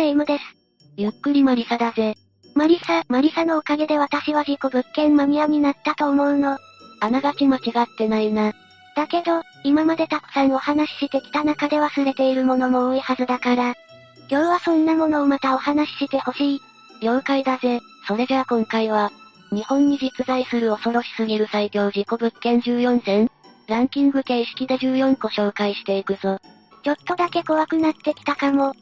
レ夢ムです。ゆっくりマリサだぜ。マリサ、マリサのおかげで私は事故物件マニアになったと思うの。あながち間違ってないな。だけど、今までたくさんお話ししてきた中で忘れているものも多いはずだから。今日はそんなものをまたお話ししてほしい。了解だぜ。それじゃあ今回は、日本に実在する恐ろしすぎる最強事故物件14選ランキング形式で14個紹介していくぞ。ちょっとだけ怖くなってきたかも。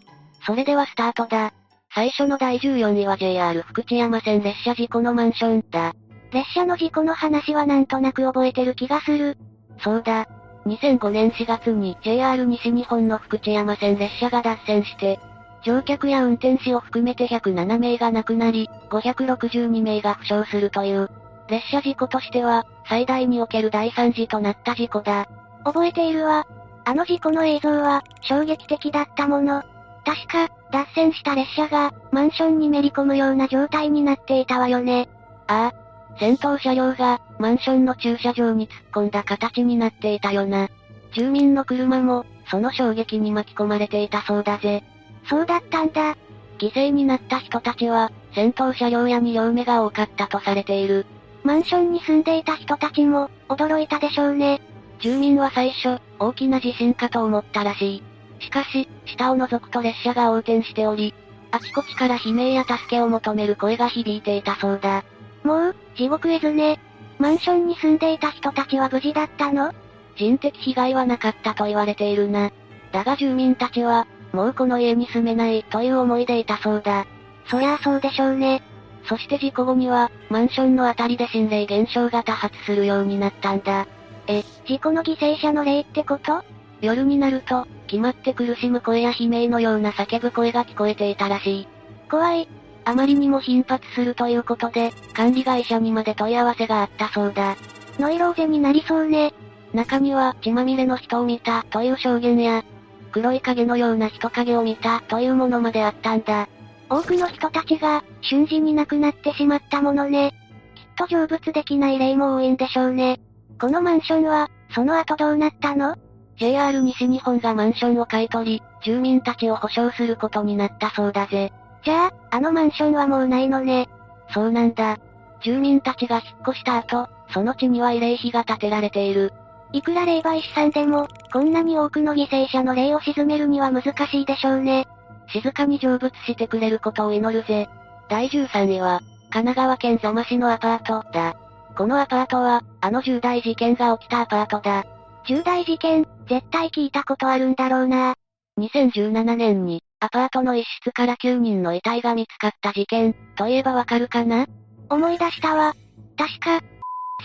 それではスタートだ。最初の第14位は JR 福知山線列車事故のマンションだ。列車の事故の話はなんとなく覚えてる気がする。そうだ。2005年4月に JR 西日本の福知山線列車が脱線して、乗客や運転士を含めて107名が亡くなり、562名が負傷するという、列車事故としては、最大における大惨事となった事故だ。覚えているわ。あの事故の映像は、衝撃的だったもの。確か、脱線した列車が、マンションにめり込むような状態になっていたわよね。ああ。先頭車両が、マンションの駐車場に突っ込んだ形になっていたよな。住民の車も、その衝撃に巻き込まれていたそうだぜ。そうだったんだ。犠牲になった人たちは、先頭車両や2両目が多かったとされている。マンションに住んでいた人たちも、驚いたでしょうね。住民は最初、大きな地震かと思ったらしい。しかし、下を覗くと列車が横転しており、あちこちから悲鳴や助けを求める声が響いていたそうだ。もう、地獄絵図ね。マンションに住んでいた人たちは無事だったの？人的被害はなかったと言われているな。だが住民たちは、もうこの家に住めないという思いでいたそうだ。そりゃあそうでしょうね。そして事故後には、マンションのあたりで心霊現象が多発するようになったんだ。え、事故の犠牲者の霊ってこと？夜になると、決まって苦しむ声や悲鳴のような叫ぶ声が聞こえていたらしい。怖い。あまりにも頻発するということで、管理会社にまで問い合わせがあったそうだ。ノイローゼになりそうね。中には血まみれの人を見たという証言や、黒い影のような人影を見たというものまであったんだ。多くの人たちが、瞬時に亡くなってしまったものね。きっと成仏できない例も多いんでしょうね。このマンションは、その後どうなったの？?JR 西日本がマンションを買い取り、住民たちを保証することになったそうだぜ。じゃあ、あのマンションはもうないのね。そうなんだ。住民たちが引っ越した後、その地には慰霊碑が建てられている。いくら霊媒師さんでも、こんなに多くの犠牲者の霊を鎮めるには難しいでしょうね。静かに成仏してくれることを祈るぜ。第13位は、神奈川県座間市のアパートだ。このアパートは、あの重大事件が起きたアパートだ。重大事件、絶対聞いたことあるんだろうな。2017年に、アパートの一室から9人の遺体が見つかった事件、といえばわかるかな？思い出したわ。確か、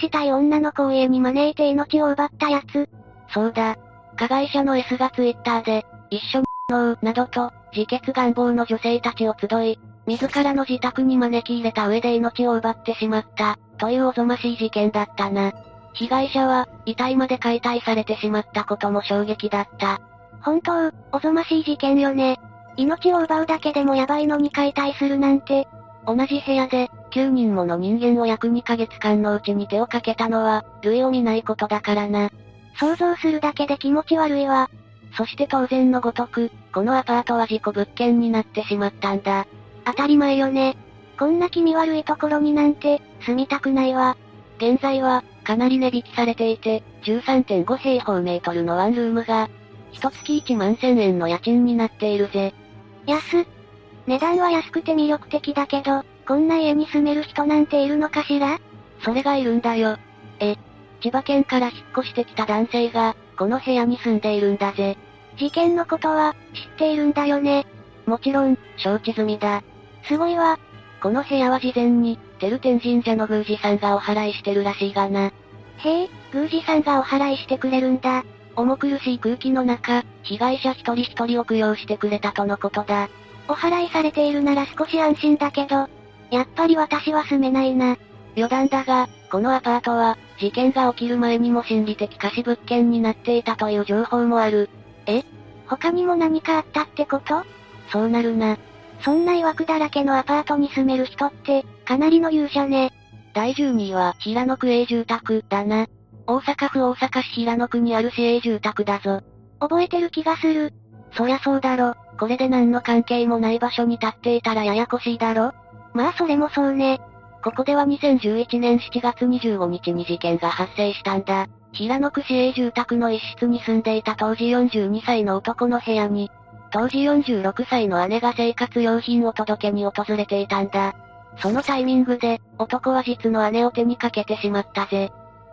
したい女の子を家に招いて命を奪ったやつ。そうだ。加害者の S がツイッターで、一緒にのなどと、自決願望の女性たちを集い、自らの自宅に招き入れた上で命を奪ってしまった、というおぞましい事件だったな。被害者は、遺体まで解体されてしまったことも衝撃だった。本当、おぞましい事件よね。命を奪うだけでもやばいのに解体するなんて。同じ部屋で、9人もの人間を約2ヶ月間のうちに手をかけたのは、類を見ないことだからな。想像するだけで気持ち悪いわ。そして当然のごとく、このアパートは事故物件になってしまったんだ。当たり前よね。こんな気味悪いところになんて、住みたくないわ。現在は、かなり値引きされていて、13.5平方メートルのワンルームが、一月1万1000円の家賃になっているぜ。安。値段は安くて魅力的だけど、こんな家に住める人なんているのかしら？それがいるんだよ。え、千葉県から引っ越してきた男性が、この部屋に住んでいるんだぜ。事件のことは、知っているんだよね。もちろん、承知済みだ。すごいわ。この部屋は事前に、照天神社の宮司さんがお祓いしてるらしいがな。へえ、宮司さんがお祓いしてくれるんだ。重苦しい空気の中、被害者一人一人を供養してくれたとのことだ。お祓いされているなら少し安心だけど、やっぱり私は住めないな。余談だが、このアパートは、事件が起きる前にも心理的貸し物件になっていたという情報もある。え他にも何かあったってこと？そうなるな。そんな曰くだらけのアパートに住める人って、かなりの勇者ね。第12位は、平野区営住宅、だな。大阪府大阪市平野区にある市営住宅だぞ。覚えてる気がする。そりゃそうだろ。これで何の関係もない場所に立っていたらややこしいだろまあそれもそうね。ここでは2011年7月25日に事件が発生したんだ。平野区市営住宅の一室に住んでいた当時42歳の男の部屋に、当時46歳の姉が生活用品を届けに訪れていたんだ。そのタイミングで、男は実の姉を手にかけてしまったぜ。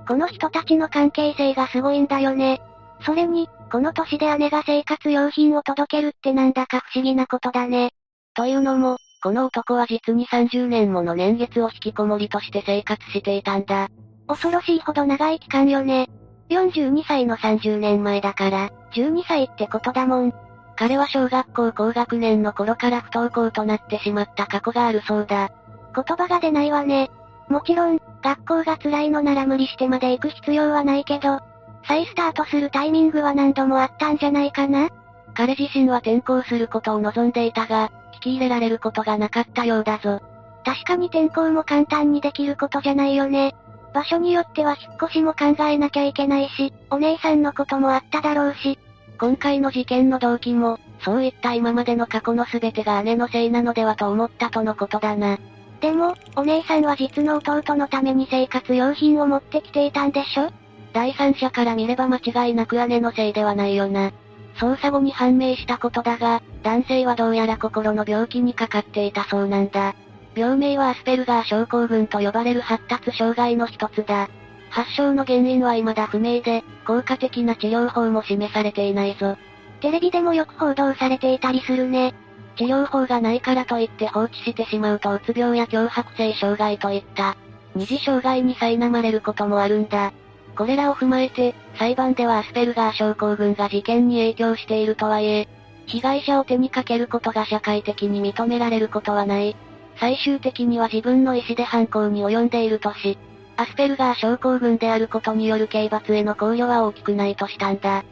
この人たちの関係性がすごいんだよね。それに、この年で姉が生活用品を届けるってなんだか不思議なことだね。というのも、この男は実に30年もの年月を引きこもりとして生活していたんだ。恐ろしいほど長い期間よね。42歳の30年前だから、12歳ってことだもん。彼は小学校高学年の頃から不登校となってしまった過去があるそうだ。言葉が出ないわね。もちろん、学校が辛いのなら無理してまで行く必要はないけど、再スタートするタイミングは何度もあったんじゃないかな？彼自身は転校することを望んでいたが、聞き入れられることがなかったようだぞ。確かに転校も簡単にできることじゃないよね。場所によっては引っ越しも考えなきゃいけないし、お姉さんのこともあっただろうし。今回の事件の動機も、そういった今までの過去の全てが姉のせいなのではと思ったとのことだな。でも、お姉さんは実の弟のために生活用品を持ってきていたんでしょ？第三者から見れば間違いなく姉のせいではないよな。捜査後に判明したことだが、男性はどうやら心の病気にかかっていたそうなんだ。病名はアスペルガー症候群と呼ばれる発達障害の一つだ。発症の原因は未だ不明で、効果的な治療法も示されていないぞ。テレビでもよく報道されていたりするね。治療法がないからといって放置してしまうとうつ病や強迫性障害といった、二次障害に苛まれることもあるんだ。これらを踏まえて、裁判ではアスペルガー症候群が事件に影響しているとはいえ、被害者を手にかけることが社会的に認められることはない。最終的には自分の意思で犯行に及んでいるとし、アスペルガー症候群であることによる刑罰への考慮は大きくないとしたんだ。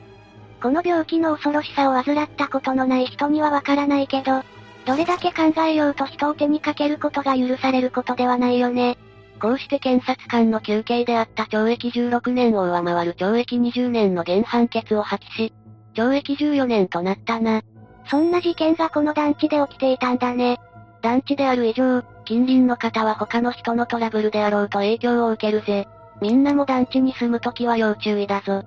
この病気の恐ろしさを患ったことのない人にはわからないけど、どれだけ考えようと人を手にかけることが許されることではないよね。こうして検察官の求刑であった懲役16年を上回る懲役20年の原判決を破棄し、懲役14年となったな。そんな事件がこの団地で起きていたんだね。団地である以上、近隣の方は他の人のトラブルであろうと影響を受けるぜ。みんなも団地に住むときは要注意だぞ。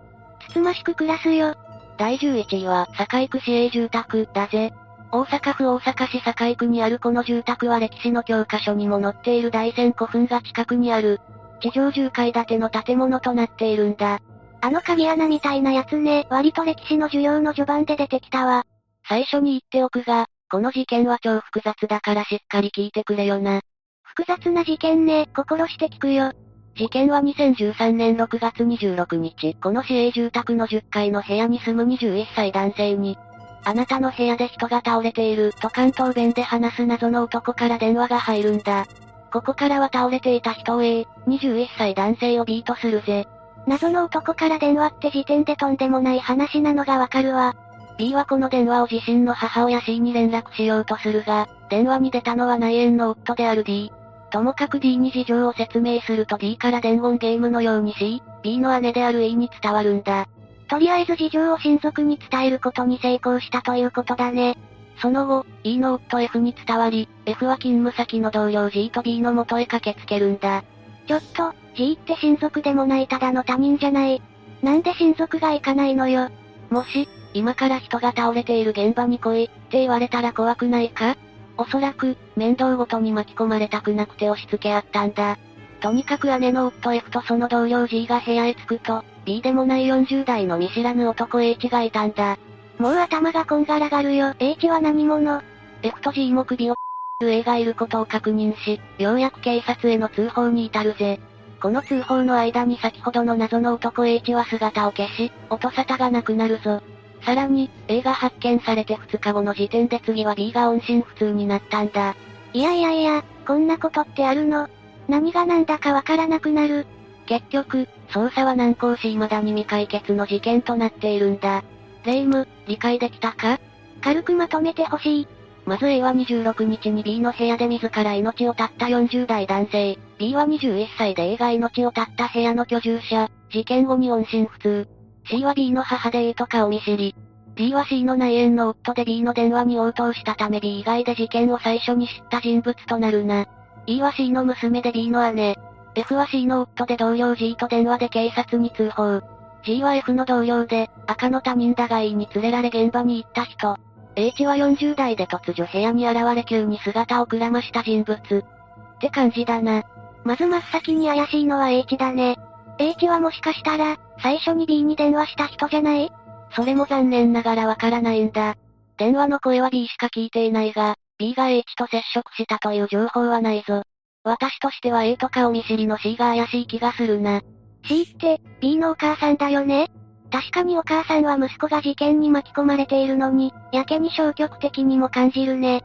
つつましく暮らすよ。第11位は、堺区市営住宅、だぜ。大阪府大阪市堺区にあるこの住宅は歴史の教科書にも載っている大仙古墳が近くにある、地上10階建ての建物となっているんだ。あの鍵穴みたいなやつね、割と歴史の授業の序盤で出てきたわ。最初に言っておくが、この事件は超複雑だからしっかり聞いてくれよな。複雑な事件ね、心して聞くよ。事件は2013年6月26日、この市営住宅の10階の部屋に住む21歳男性に、あなたの部屋で人が倒れている、と関東弁で話す謎の男から電話が入るんだ。ここからは倒れていた人を A、21歳男性を B とするぜ。謎の男から電話って時点でとんでもない話なのがわかるわ。B はこの電話を自身の母親 C に連絡しようとするが、電話に出たのは内縁の夫である D。ともかく D に事情を説明すると D から伝言ゲームのように C、B の姉である E に伝わるんだ。とりあえず事情を親族に伝えることに成功したということだね。その後、E の夫 F に伝わり、F は勤務先の同僚 G と B の元へ駆けつけるんだ。ちょっと、G って親族でもないただの他人じゃない。なんで親族が行かないのよ。もし、今から人が倒れている現場に来い、って言われたら怖くないか？おそらく、面倒ごとに巻き込まれたくなくて押し付け合ったんだ。とにかく姉の夫 F とその同僚 G が部屋へ着くと、B でもない40代の見知らぬ男 H がいたんだ。もう頭がこんがらがるよ。H は何者 ?F と G も首を、A がいることを確認し、ようやく警察への通報に至るぜ。この通報の間に先ほどの謎の男 H は姿を消し、音沙汰がなくなるぞ。さらに、A が発見されて2日後の時点で次は B が音信不通になったんだ。いやいやいや、こんなことってあるの？何が何だかわからなくなる。結局、捜査は難航し未だに未解決の事件となっているんだ。レイム、理解できたか？軽くまとめてほしい。まず A は26日に B の部屋で自ら命を絶った40代男性。B は21歳で A が命を絶った部屋の居住者。事件後に音信不通。C は B の母で A と顔見知り。D は C の内縁の夫で B の電話に応答したため B 以外で事件を最初に知った人物となるな。E は C の娘で B の姉。F は C の夫で同僚 G と電話で警察に通報。G は F の同僚で、赤の他人だが E に連れられ現場に行った人。H は40代で突如部屋に現れ急に姿をくらました人物。って感じだな。まず真っ先に怪しいのは H だね。H はもしかしたら、最初に B に電話した人じゃない？それも残念ながらわからないんだ。電話の声は B しか聞いていないが、B が H と接触したという情報はないぞ。私としては A とかお見知りの C が怪しい気がするな。C って、B のお母さんだよね？確かにお母さんは息子が事件に巻き込まれているのに、やけに消極的にも感じるね。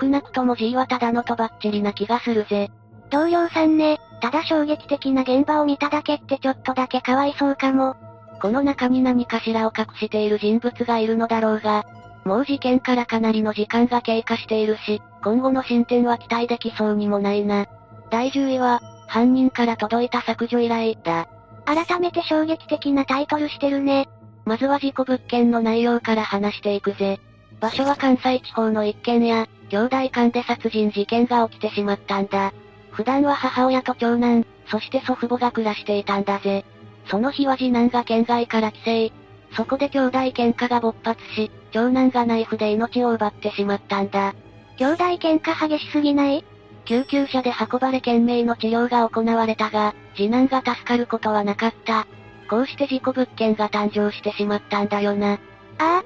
少なくとも G はただのとばっちりな気がするぜ。同僚さんね、ただ衝撃的な現場を見ただけってちょっとだけかわいそうかも。この中に何かしらを隠している人物がいるのだろうが、もう事件からかなりの時間が経過しているし、今後の進展は期待できそうにもないな。第10位は、犯人から届いた削除依頼だ。改めて衝撃的なタイトルしてるね。まずは事故物件の内容から話していくぜ。場所は関西地方の一軒家、兄弟間で殺人事件が起きてしまったんだ。普段は母親と長男、そして祖父母が暮らしていたんだぜ。その日は次男が県外から帰省。そこで兄弟喧嘩が勃発し、長男がナイフで命を奪ってしまったんだ。兄弟喧嘩激しすぎない？救急車で運ばれ懸命の治療が行われたが、次男が助かることはなかった。こうして事故物件が誕生してしまったんだよな。ああ。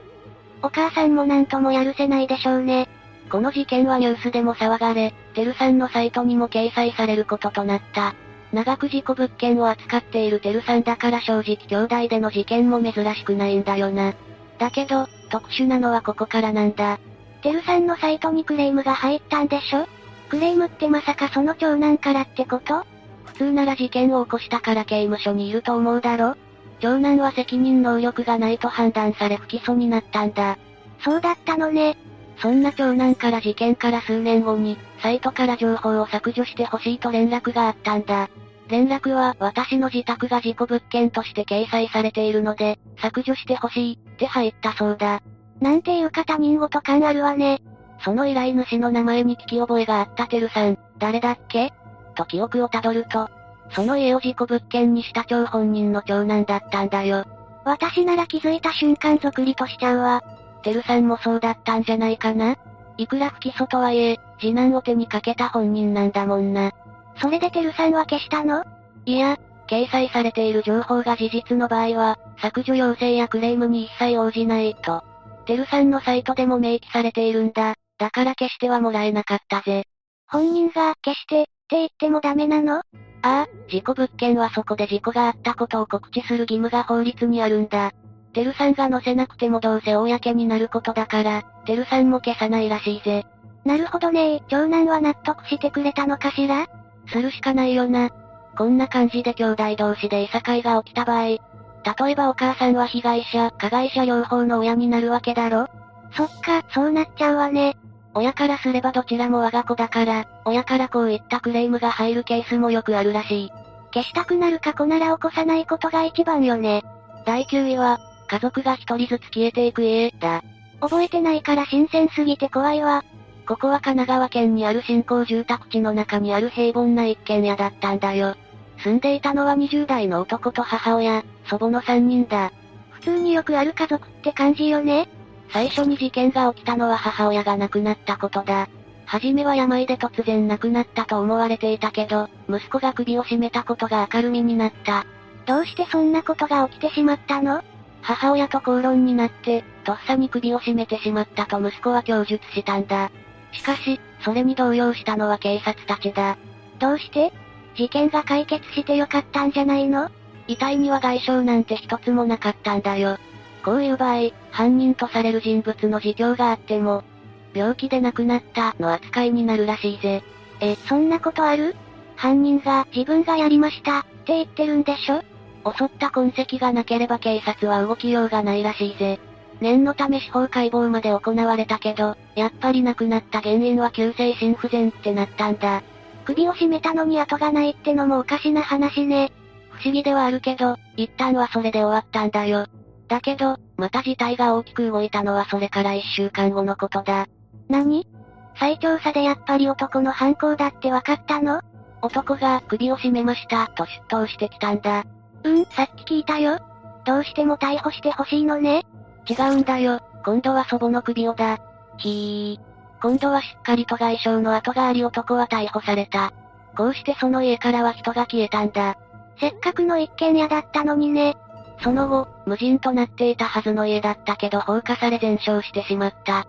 お母さんもなんともやるせないでしょうね。この事件はニュースでも騒がれ、テルさんのサイトにも掲載されることとなった。長く事故物件を扱っているテルさんだから正直兄弟での事件も珍しくないんだよな。だけど、特殊なのはここからなんだ。テルさんのサイトにクレームが入ったんでしょ？クレームってまさかその長男からってこと？普通なら事件を起こしたから刑務所にいると思うだろ？長男は責任能力がないと判断され不起訴になったんだ。そうだったのね。そんな長男から事件から数年後に、サイトから情報を削除してほしいと連絡があったんだ。連絡は、私の自宅が事故物件として掲載されているので、削除してほしい、って入ったそうだ。なんていうか他人事感あるわね。その依頼主の名前に聞き覚えがあったてるさん、誰だっけ？と記憶をたどると、その家を事故物件にした張本人の長男だったんだよ。私なら気づいた瞬間ぞくりとしちゃうわ。てるさんもそうだったんじゃないかな？いくら不起訴とはいえ、次男を手にかけた本人なんだもんな。それでてるさんは消したの？いや、掲載されている情報が事実の場合は、削除要請やクレームに一切応じないと。てるさんのサイトでも明記されているんだ。だから消してはもらえなかったぜ。本人が消して、って言ってもダメなの？ああ、事故物件はそこで事故があったことを告知する義務が法律にあるんだ。てるさんが載せなくてもどうせ公になることだから、てるさんも消さないらしいぜ。なるほどね長男は納得してくれたのかしら？するしかないよな。こんな感じで兄弟同士でいさかいが起きた場合、例えばお母さんは被害者、加害者両方の親になるわけだろ？そっか、そうなっちゃうわね。親からすればどちらも我が子だから、親からこういったクレームが入るケースもよくあるらしい。消したくなる過去なら起こさないことが一番よね。第9位は、家族が一人ずつ消えていく家、だ。覚えてないから新鮮すぎて怖いわ。ここは神奈川県にある新興住宅地の中にある平凡な一軒家だったんだよ。住んでいたのは20代の男と母親、祖母の3人だ。普通によくある家族って感じよね。最初に事件が起きたのは母親が亡くなったことだ。はじめは病で突然亡くなったと思われていたけど、息子が首を絞めたことが明るみになった。どうしてそんなことが起きてしまったの？母親と口論になって、とっさに首を絞めてしまったと息子は供述したんだ。しかし、それに動揺したのは警察たちだ。どうして？事件が解決してよかったんじゃないの？遺体には外傷なんて一つもなかったんだよ。こういう場合、犯人とされる人物の自供があっても、病気で亡くなったの扱いになるらしいぜ。え、そんなことある？犯人が自分がやりましたって言ってるんでしょ？襲った痕跡がなければ警察は動きようがないらしいぜ。念のため司法解剖まで行われたけど、やっぱり亡くなった原因は急性心不全ってなったんだ。首を絞めたのに後がないってのもおかしな話ね。不思議ではあるけど、一旦はそれで終わったんだよ。だけど、また事態が大きく動いたのはそれから一週間後のことだ。何？再調査でやっぱり男の犯行だって分かったの？男が首を絞めました、と出頭してきたんだ。うん、さっき聞いたよ。どうしても逮捕してほしいのね。違うんだよ、今度は祖母の首をだ。ひー。今度はしっかりと外傷の跡があり男は逮捕された。こうしてその家からは人が消えたんだ。せっかくの一軒家だったのにね。その後、無人となっていたはずの家だったけど放火され全焼してしまった。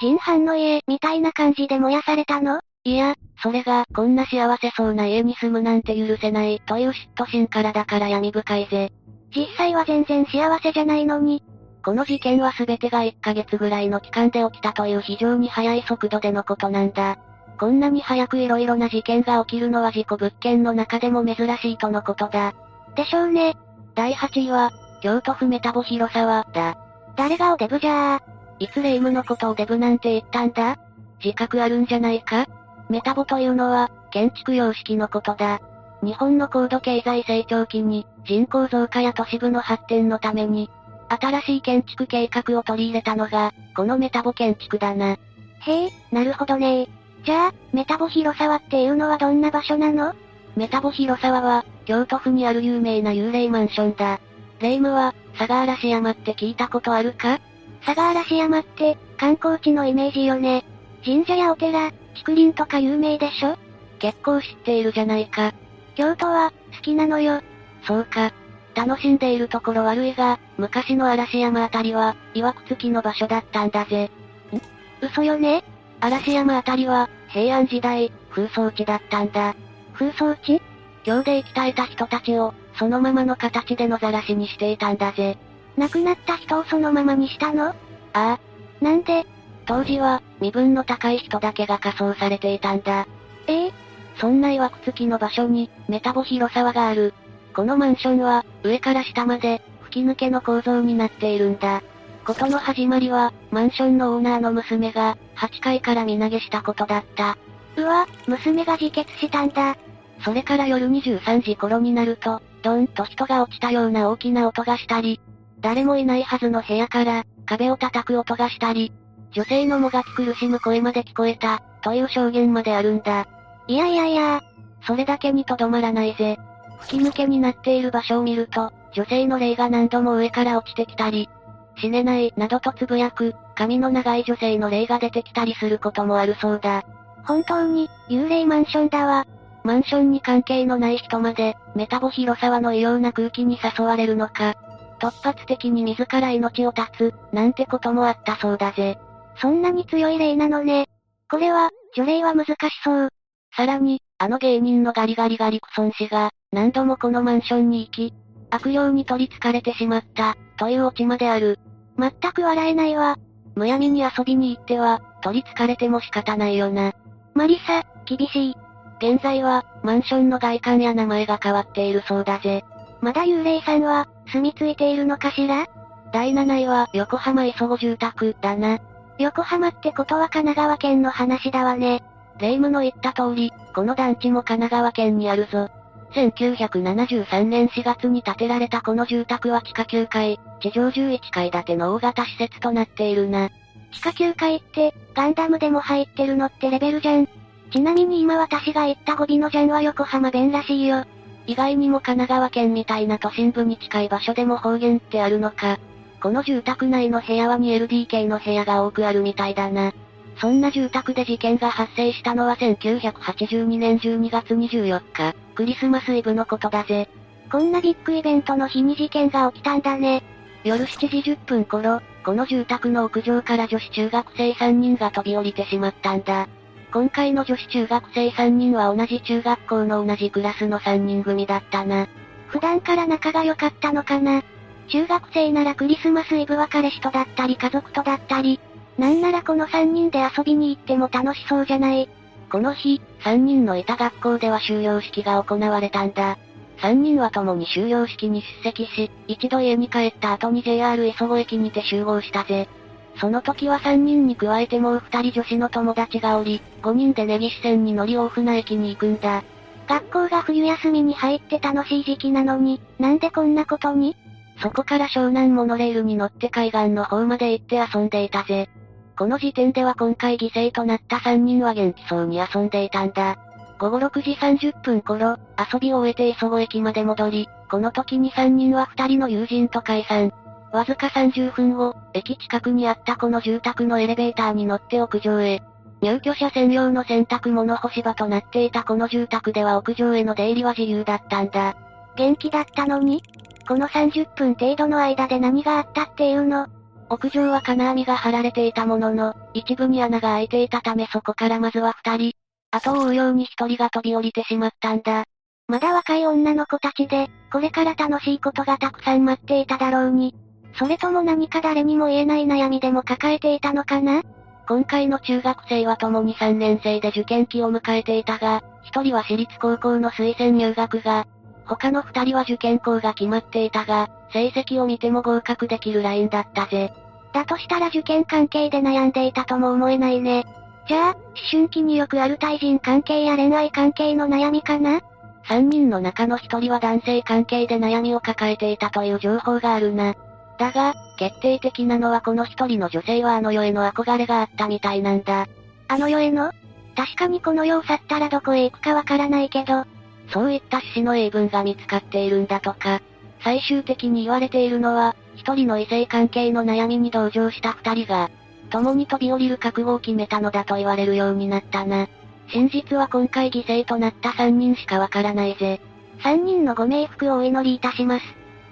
人犯の家、みたいな感じで燃やされたの？いや、それが、こんな幸せそうな家に住むなんて許せない、という嫉妬心からだから闇深いぜ。実際は全然幸せじゃないのに。この事件は全てが1ヶ月ぐらいの期間で起きたという非常に速い速度でのことなんだ。こんなに早く色々な事件が起きるのは事故物件の中でも珍しいとのことだ。でしょうね。第8位は、京都府メタボ広沢だ。誰がおデブじゃー。いつ霊夢のことをデブなんて言ったんだ？自覚あるんじゃないか？メタボというのは、建築様式のことだ。日本の高度経済成長期に、人口増加や都市部の発展のために、新しい建築計画を取り入れたのが、このメタボ建築だな。へえ、なるほどねじゃあ、メタボ広沢っていうのはどんな場所なの？メタボ広沢は、京都府にある有名な幽霊マンションだ。霊夢は、佐賀嵐山って聞いたことあるか？佐賀嵐山って、観光地のイメージよね。神社やお寺、竹林とか有名でしょ？結構知っているじゃないか。京都は、好きなのよ。そうか。楽しんでいるところ悪いが、昔の嵐山あたりは、曰く付きの場所だったんだぜ。ん？嘘よね？嵐山あたりは、平安時代、風葬地だったんだ。風葬地？今日で生き絶えた人たちを、そのままの形で野ざらしにしていたんだぜ。亡くなった人をそのままにしたの？ああ。なんで？当時は、身分の高い人だけが仮装されていたんだ。え？えそんな曰く付きの場所に、メタボ広沢がある。このマンションは、上から下まで、吹き抜けの構造になっているんだ。ことの始まりは、マンションのオーナーの娘が、8階から身投げしたことだった。うわ、娘が自決したんだ。それから夜23時頃になると、ドンと人が落ちたような大きな音がしたり、誰もいないはずの部屋から、壁を叩く音がしたり、女性のもがき苦しむ声まで聞こえた、という証言まであるんだ。いやいやいやそれだけにとどまらないぜ。吹き抜けになっている場所を見ると、女性の霊が何度も上から落ちてきたり、死ねない、などとつぶやく、髪の長い女性の霊が出てきたりすることもあるそうだ。本当に、幽霊マンションだわ。マンションに関係のない人まで、メタボ広沢の異様な空気に誘われるのか。突発的に自ら命を絶つ、なんてこともあったそうだぜ。そんなに強い霊なのね。これは、除霊は難しそう。さらに、あの芸人のガリガリガリクソン氏が、何度もこのマンションに行き、悪霊に取り憑かれてしまった、というオチまである。全く笑えないわ。むやみに遊びに行っては、取り憑かれても仕方ないよな。マリサ、厳しい。現在は、マンションの外観や名前が変わっているそうだぜ。まだ幽霊さんは、住み着いているのかしら？第7位は、横浜磯子住宅、だな。横浜ってことは神奈川県の話だわね。霊夢の言った通り、この団地も神奈川県にあるぞ。1973年4月に建てられたこの住宅は地下9階、地上11階建ての大型施設となっているな。地下9階って、ガンダムでも入ってるのってレベルじゃん。ちなみに今私が言った語尾のジャンは横浜弁らしいよ。意外にも神奈川県みたいな都心部に近い場所でも方言ってあるのか。この住宅内の部屋は 2LDK の部屋が多くあるみたいだな。そんな住宅で事件が発生したのは1982年12月24日、クリスマスイブのことだぜ。こんなビッグイベントの日に事件が起きたんだね。夜7時10分頃、この住宅の屋上から女子中学生3人が飛び降りてしまったんだ。今回の女子中学生3人は同じ中学校の同じクラスの3人組だったな。普段から仲が良かったのかな中学生ならクリスマスイブは彼氏とだったり家族とだったり、なんならこの3人で遊びに行っても楽しそうじゃない。この日、3人のいた学校では終業式が行われたんだ。3人は共に終業式に出席し、一度家に帰った後に JR 磯子駅にて集合したぜ。その時は3人に加えてもう2人女子の友達がおり、5人で根岸線に乗り大船駅に行くんだ。学校が冬休みに入って楽しい時期なのに、なんでこんなことに？そこから湘南モノレールに乗って海岸の方まで行って遊んでいたぜ。この時点では今回犠牲となった3人は元気そうに遊んでいたんだ。午後6時30分頃、遊びを終えて磯子駅まで戻り、この時に3人は2人の友人と解散。わずか30分後、駅近くにあったこの住宅のエレベーターに乗って屋上へ。入居者専用の洗濯物干し場となっていたこの住宅では屋上への出入りは自由だったんだ。元気だったのにこの30分程度の間で何があったっていうの屋上は金網が張られていたものの、一部に穴が開いていたためそこからまずは二人、後を追うように一人が飛び降りてしまったんだ。まだ若い女の子たちで、これから楽しいことがたくさん待っていただろうに。それとも何か誰にも言えない悩みでも抱えていたのかな？今回の中学生は共に3年生で受験期を迎えていたが、一人は私立高校の推薦入学が、他の二人は受験校が決まっていたが、成績を見ても合格できるラインだったぜ。だとしたら受験関係で悩んでいたとも思えないね。じゃあ、思春期によくある対人関係や恋愛関係の悩みかな？三人の中の一人は男性関係で悩みを抱えていたという情報があるな。だが、決定的なのはこの一人の女性はあの世への憧れがあったみたいなんだ。あの世への？確かにこの世を去ったらどこへ行くかわからないけど、そういった詩の英文が見つかっているんだとか。最終的に言われているのは、一人の異性関係の悩みに同情した二人が、共に飛び降りる覚悟を決めたのだと言われるようになったな。真実は今回犠牲となった三人しかわからないぜ。三人のご冥福をお祈りいたします。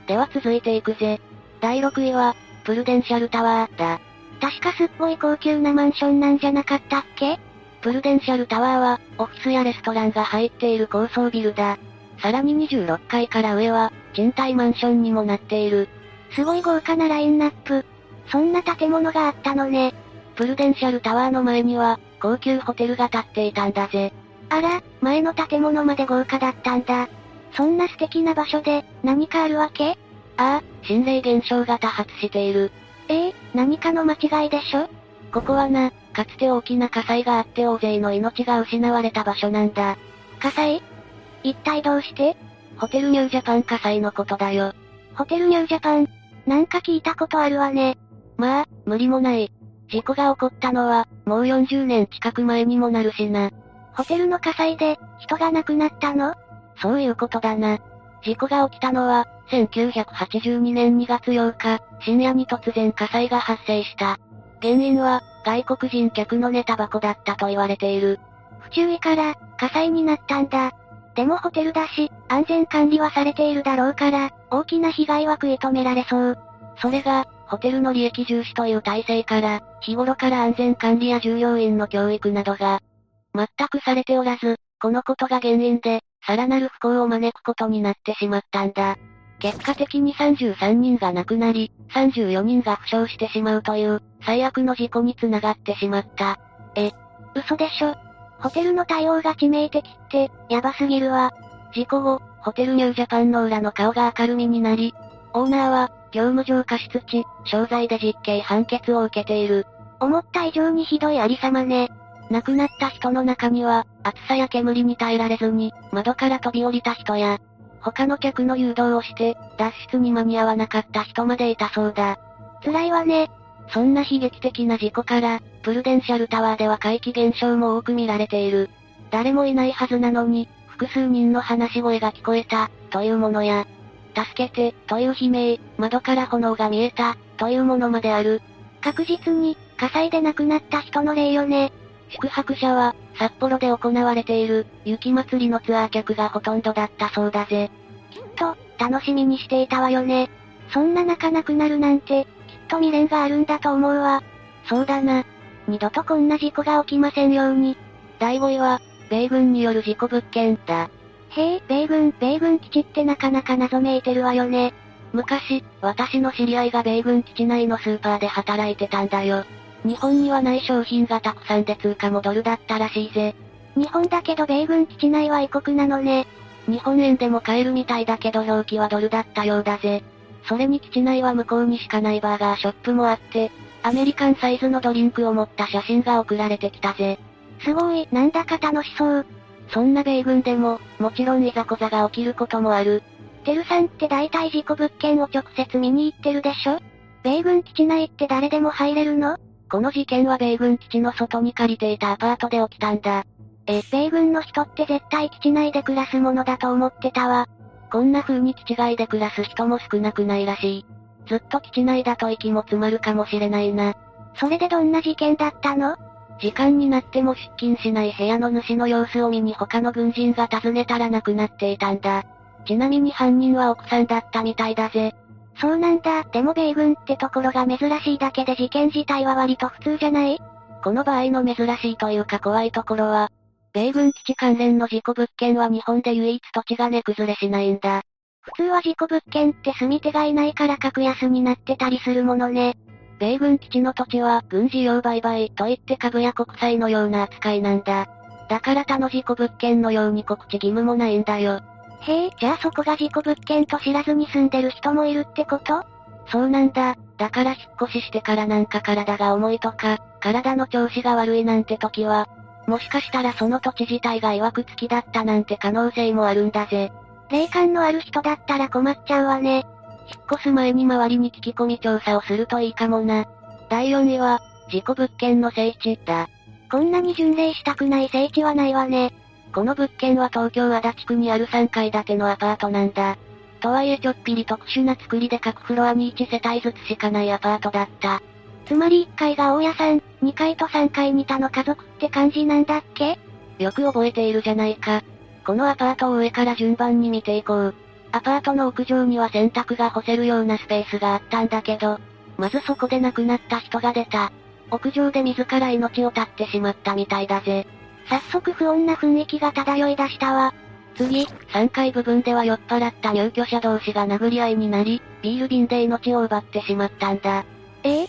では続いていくぜ。第6位は、プルデンシャルタワーだ。確かすっごい高級なマンションなんじゃなかったっけ？プルデンシャルタワーは、オフィスやレストランが入っている高層ビルだ。さらに26階から上は、賃貸マンションにもなっている。すごい豪華なラインナップ。そんな建物があったのね。プルデンシャルタワーの前には、高級ホテルが建っていたんだぜ。あら、前の建物まで豪華だったんだ。そんな素敵な場所で、何かあるわけ？ああ、心霊現象が多発している。ええー、何かの間違いでしょ？ここはな、かつて大きな火災があって大勢の命が失われた場所なんだ。火災？一体どうして？ホテルニュージャパン火災のことだよ。ホテルニュージャパン？なんか聞いたことあるわね。まあ、無理もない。事故が起こったのは、もう40年近く前にもなるしな。ホテルの火災で、人が亡くなったの？そういうことだな。事故が起きたのは、1982年2月8日、深夜に突然火災が発生した。原因は、外国人客の寝タバコだったと言われている。不注意から、火災になったんだ。でもホテルだし、安全管理はされているだろうから、大きな被害は食い止められそう。それが、ホテルの利益重視という体制から、日頃から安全管理や従業員の教育などが、全くされておらず、このことが原因で、さらなる不幸を招くことになってしまったんだ。結果的に33人が亡くなり、34人が負傷してしまうという、最悪の事故につながってしまった。え、嘘でしょ。ホテルの対応が致命的って、やばすぎるわ。事故後、ホテルニュージャパンの裏の顔が明るみになり、オーナーは、業務上過失致、傷罪で実刑判決を受けている。思った以上にひどいありさまね。亡くなった人の中には、暑さや煙に耐えられずに、窓から飛び降りた人や、他の客の誘導をして、脱出に間に合わなかった人までいたそうだ。辛いわね。そんな悲劇的な事故から、プルデンシャルタワーでは怪奇現象も多く見られている。誰もいないはずなのに、複数人の話し声が聞こえた、というものや、助けて、という悲鳴、窓から炎が見えた、というものまである。確実に、火災で亡くなった人の例よね。宿泊者は、札幌で行われている、雪祭りのツアー客がほとんどだったそうだぜ。きっと、楽しみにしていたわよね。そんな中亡くなるなんて、きっと未練があるんだと思うわ。そうだな。二度とこんな事故が起きませんように。第5位は、米軍による事故物件だ。へえ、米軍、米軍基地ってなかなか謎めいてるわよね。昔、私の知り合いが米軍基地内のスーパーで働いてたんだよ。日本にはない商品がたくさんで通貨もドルだったらしいぜ。日本だけど米軍基地内は異国なのね。日本円でも買えるみたいだけど表記はドルだったようだぜ。それに基地内は向こうにしかないバーガーショップもあって、アメリカンサイズのドリンクを持った写真が送られてきたぜ。すごい、なんだか楽しそう。そんな米軍でも、もちろんいざこざが起きることもある。テルさんって大体事故物件を直接見に行ってるでしょ？米軍基地内って誰でも入れるの？この事件は米軍基地の外に借りていたアパートで起きたんだ。え、米軍の人って絶対基地内で暮らすものだと思ってたわ。こんな風に基地外で暮らす人も少なくないらしい。ずっと基地内だと息も詰まるかもしれないな。それでどんな事件だったの？時間になっても出勤しない部屋の主の様子を見に他の軍人が訪ねたら亡くなっていたんだ。ちなみに犯人は奥さんだったみたいだぜ。そうなんだ。でも米軍ってところが珍しいだけで事件自体は割と普通じゃない？この場合の珍しいというか怖いところは、米軍基地関連の事故物件は日本で唯一土地が値崩れしないんだ。普通は事故物件って住み手がいないから格安になってたりするものね。米軍基地の土地は軍事用売買といって株や国債のような扱いなんだ。だから他の事故物件のように告知義務もないんだよ。へえ、じゃあそこが事故物件と知らずに住んでる人もいるってこと？そうなんだ。だから引っ越ししてからなんか体が重いとか、体の調子が悪いなんて時は、もしかしたらその土地自体が曰く付きだったなんて可能性もあるんだぜ。霊感のある人だったら困っちゃうわね。引っ越す前に周りに聞き込み調査をするといいかもな。第4位は、事故物件の聖地だ。こんなに巡礼したくない聖地はないわね。この物件は東京足立区にある3階建てのアパートなんだ。とはいえちょっぴり特殊な作りで各フロアに1世帯ずつしかないアパートだった。つまり1階が大家さん、2階と3階に他の家族って感じなんだっけ？よく覚えているじゃないか。このアパートを上から順番に見ていこう。アパートの屋上には洗濯が干せるようなスペースがあったんだけど、まずそこで亡くなった人が出た。屋上で自ら命を絶ってしまったみたいだぜ。早速不穏な雰囲気が漂い出したわ。次、3階部分では酔っ払った入居者同士が殴り合いになり、ビール瓶で命を奪ってしまったんだ。え？え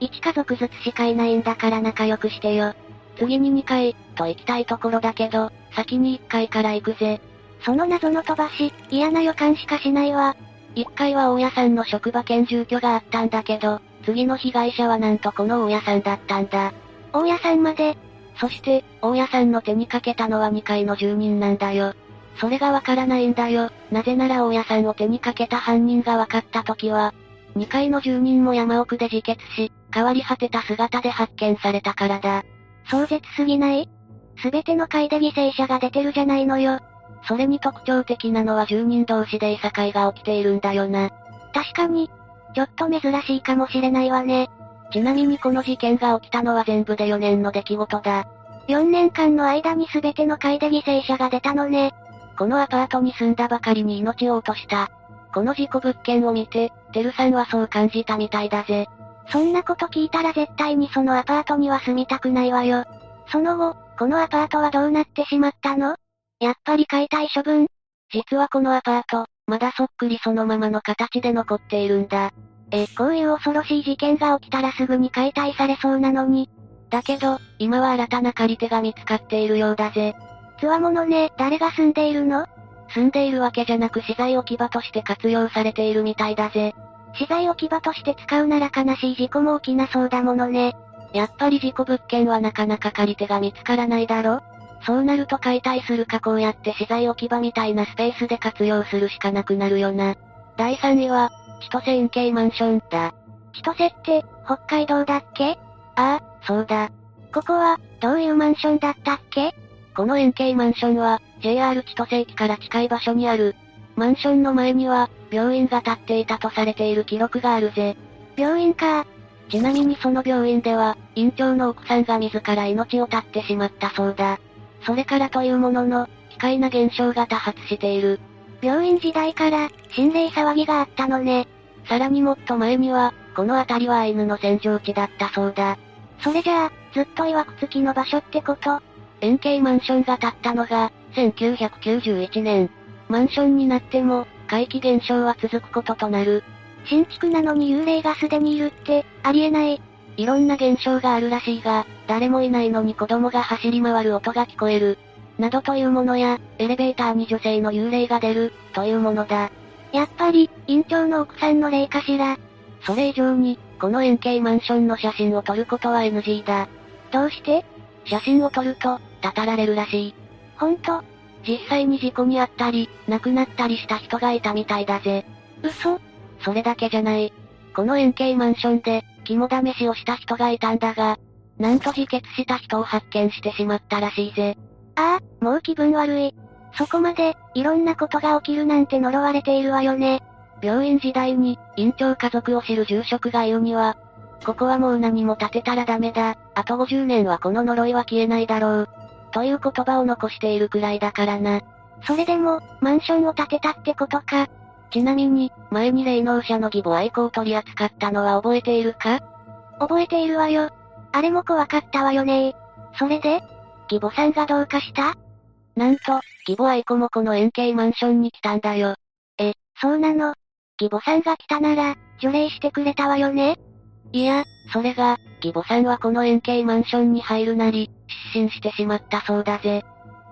一家族ずつしかいないんだから仲良くしてよ。次に2階、と行きたいところだけど、先に1階から行くぜ。その謎の飛ばし、嫌な予感しかしないわ。1階は大家さんの職場兼住居があったんだけど、次の被害者はなんとこの大家さんだったんだ。大家さんまで、そして、大家さんの手にかけたのは2階の住人なんだよ。それがわからないんだよ。なぜなら大家さんを手にかけた犯人が分かった時は、2階の住人も山奥で自決し、変わり果てた姿で発見されたからだ。壮絶すぎない？すべての階で犠牲者が出てるじゃないのよ。それに特徴的なのは住人同士でいさかいが起きているんだよな。確かに、ちょっと珍しいかもしれないわね。ちなみにこの事件が起きたのは全部で4年の出来事だ。4年間の間に全ての階で犠牲者が出たのね。このアパートに住んだばかりに命を落とした。この事故物件を見て、テルさんはそう感じたみたいだぜ。そんなこと聞いたら絶対にそのアパートには住みたくないわよ。その後、このアパートはどうなってしまったの？やっぱり解体処分？実はこのアパート、まだそっくりそのままの形で残っているんだ。え、こういう恐ろしい事件が起きたらすぐに解体されそうなのに。だけど、今は新たな借り手が見つかっているようだぜ。つわものね、誰が住んでいるの？住んでいるわけじゃなく資材置き場として活用されているみたいだぜ。資材置き場として使うなら悲しい事故も起きなそうだものね。やっぱり事故物件はなかなか借り手が見つからないだろ？そうなると解体するかこうやって資材置き場みたいなスペースで活用するしかなくなるよな。第3位は、千歳円形マンションだ。千歳って、北海道だっけ？ああ、そうだ。ここは、どういうマンションだったっけ？この円形マンションは、JR 千歳駅から近い場所にある。マンションの前には、病院が建っていたとされている記録があるぜ。病院か。ちなみにその病院では、院長の奥さんが自ら命を絶ってしまったそうだ。それからというものの、奇怪な現象が多発している。病院時代から、心霊騒ぎがあったのね。さらにもっと前には、この辺りはアイヌの戦場地だったそうだ。それじゃあ、ずっと曰く付きの場所ってこと？円形マンションが建ったのが、1991年。マンションになっても、怪奇現象は続くこととなる。新築なのに幽霊がすでにいるって、ありえない。いろんな現象があるらしいが、誰もいないのに子供が走り回る音が聞こえる。などというものや、エレベーターに女性の幽霊が出る、というものだ。やっぱり、院長の奥さんの霊かしら。それ以上に、この円形マンションの写真を撮ることは NG だ。どうして？写真を撮ると、たたられるらしい。ほんと実際に事故に遭ったり、亡くなったりした人がいたみたいだぜ。嘘それだけじゃない。この円形マンションで、肝試しをした人がいたんだが、なんと自決した人を発見してしまったらしいぜ。ああ、もう気分悪い。そこまで、いろんなことが起きるなんて呪われているわよね。病院時代に、院長家族を知る住職が言うには、ここはもう何も建てたらダメだ、あと50年はこの呪いは消えないだろう。という言葉を残しているくらいだからな。それでも、マンションを建てたってことか。ちなみに、前に霊能者の義母愛子を取り扱ったのは覚えているか？覚えているわよ。あれも怖かったわよねそれで義母さんがどうかした？なんと、義母愛子もこの円形マンションに来たんだよ。え、そうなの？義母さんが来たなら、除霊してくれたわよね？いや、それが、義母さんはこの円形マンションに入るなり、失神してしまったそうだぜ。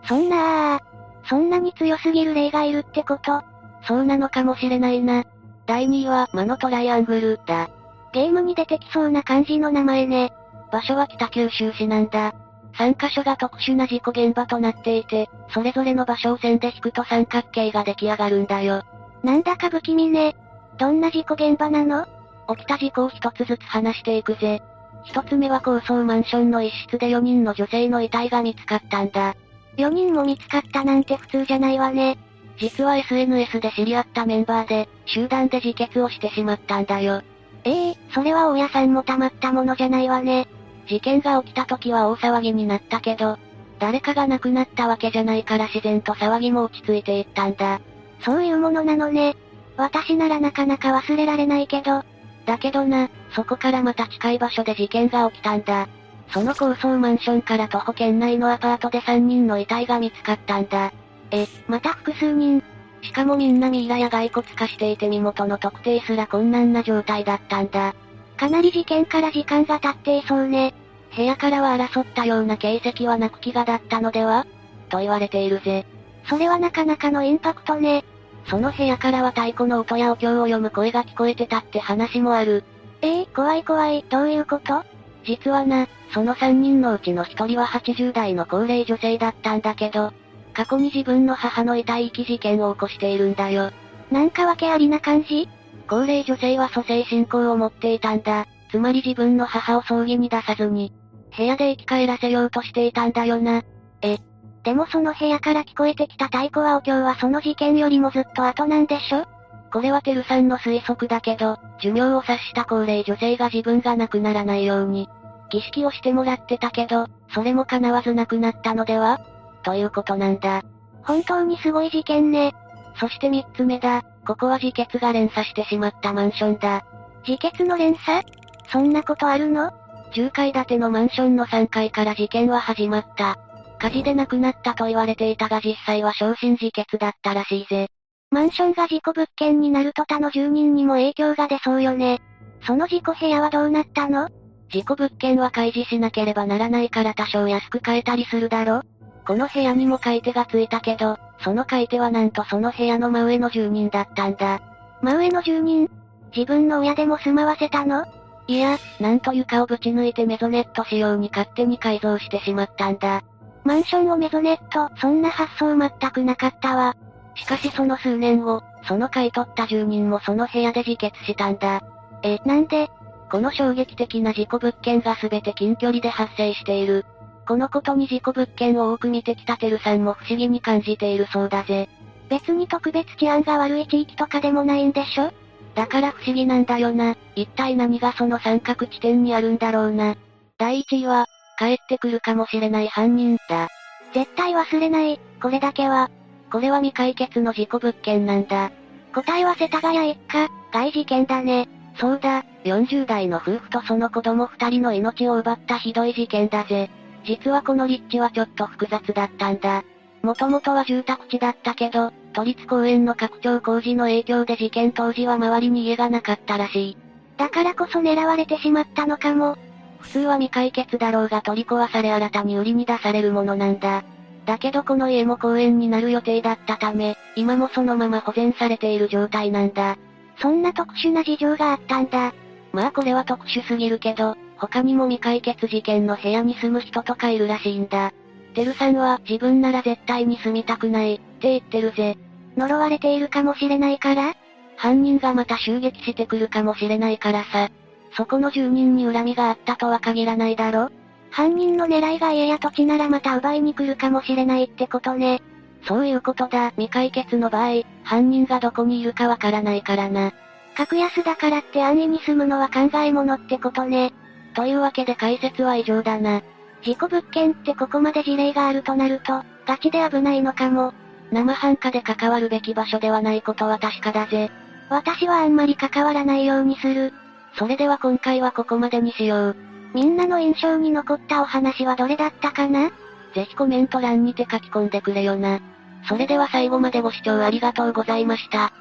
そんなあ、そんなに強すぎる霊がいるってこと？そうなのかもしれないな。第2位は、魔のトライアングル、だ。ゲームに出てきそうな感じの名前ね。場所は北九州市なんだ。3カ所が特殊な事故現場となっていて、それぞれの場所を線で引くと三角形が出来上がるんだよ。なんだか不気味ね。どんな事故現場なの？起きた事故を一つずつ話していくぜ。一つ目は高層マンションの一室で4人の女性の遺体が見つかったんだ。4人も見つかったなんて普通じゃないわね。実は SNS で知り合ったメンバーで、集団で自決をしてしまったんだよ。ええー、それは大家さんもたまったものじゃないわね。事件が起きた時は大騒ぎになったけど、誰かが亡くなったわけじゃないから自然と騒ぎも落ち着いていったんだ。そういうものなのね。私ならなかなか忘れられないけど。だけどな、そこからまた近い場所で事件が起きたんだ。その高層マンションから徒歩圏内のアパートで3人の遺体が見つかったんだ。え、また複数人しかもみんなミイラや骸骨化していて身元の特定すら困難な状態だったんだ。かなり事件から時間が経っていそうね。部屋からは争ったような形跡はなく気がだったのでは？と言われているぜ。それはなかなかのインパクトね。その部屋からは太鼓の音やお経を読む声が聞こえてたって話もある。ええー、怖い怖い、どういうこと？実はな、その3人のうちの1人は80代の高齢女性だったんだけど、過去に自分の母の遺体遺棄事件を起こしているんだよ。なんか訳ありな感じ？高齢女性は蘇生信仰を持っていたんだ。つまり自分の母を葬儀に出さずに、部屋で生き返らせようとしていたんだよな。え、でもその部屋から聞こえてきた太鼓はお経はその事件よりもずっと後なんでしょ？これはテルさんの推測だけど、寿命を察した高齢女性が自分が亡くならないように、儀式をしてもらってたけど、それも叶わず亡くなったのでは？ということなんだ。本当にすごい事件ね。そして三つ目だ。ここは自決が連鎖してしまったマンションだ。自決の連鎖？そんなことあるの ?10 階建てのマンションの3階から事件は始まった。火事で亡くなったと言われていたが実際は昇進自決だったらしいぜ。マンションが事故物件になると他の住人にも影響が出そうよね。その事故部屋はどうなったの？事故物件は開示しなければならないから多少安く買えたりするだろこの部屋にも買い手がついたけど、その買い手はなんとその部屋の真上の住人だったんだ。真上の住人？自分の親でも住まわせたの？いや、なんと床をぶち抜いてメゾネット仕様に勝手に改造してしまったんだ。マンションをメゾネット、そんな発想全くなかったわ。しかしその数年後、その買い取った住人もその部屋で自決したんだ。え、なんで？この衝撃的な事故物件が全て近距離で発生している。このことに事故物件を多く見てきたてるさんも不思議に感じているそうだぜ。別に特別治安が悪い地域とかでもないんでしょ？だから不思議なんだよな。一体何がその三角地点にあるんだろうな。第一位は、帰ってくるかもしれない犯人だ。絶対忘れない、これだけは。これは未解決の事故物件なんだ。答えは世田谷一家、外事件だね。そうだ、40代の夫婦とその子供二人の命を奪ったひどい事件だぜ。実はこの立地はちょっと複雑だったんだ。もともとは住宅地だったけど、都立公園の拡張工事の影響で事件当時は周りに家がなかったらしい。だからこそ狙われてしまったのかも。普通は未解決だろうが取り壊され新たに売りに出されるものなんだ。だけどこの家も公園になる予定だったため、今もそのまま保全されている状態なんだ。そんな特殊な事情があったんだ。まあこれは特殊すぎるけど、他にも未解決事件の部屋に住む人とかいるらしいんだ。てるさんは自分なら絶対に住みたくない、って言ってるぜ。呪われているかもしれないから？犯人がまた襲撃してくるかもしれないからさ。そこの住人に恨みがあったとは限らないだろ犯人の狙いが家や土地ならまた奪いに来るかもしれないってことね。そういうことだ。未解決の場合、犯人がどこにいるかわからないからな。格安だからって安易に住むのは考え物ってことね。というわけで解説は以上だな。事故物件ってここまで事例があるとなると、ガチで危ないのかも。生半可で関わるべき場所ではないことは確かだぜ。私はあんまり関わらないようにする。それでは今回はここまでにしよう。みんなの印象に残ったお話はどれだったかな？ぜひコメント欄にて書き込んでくれよな。それでは最後までご視聴ありがとうございました。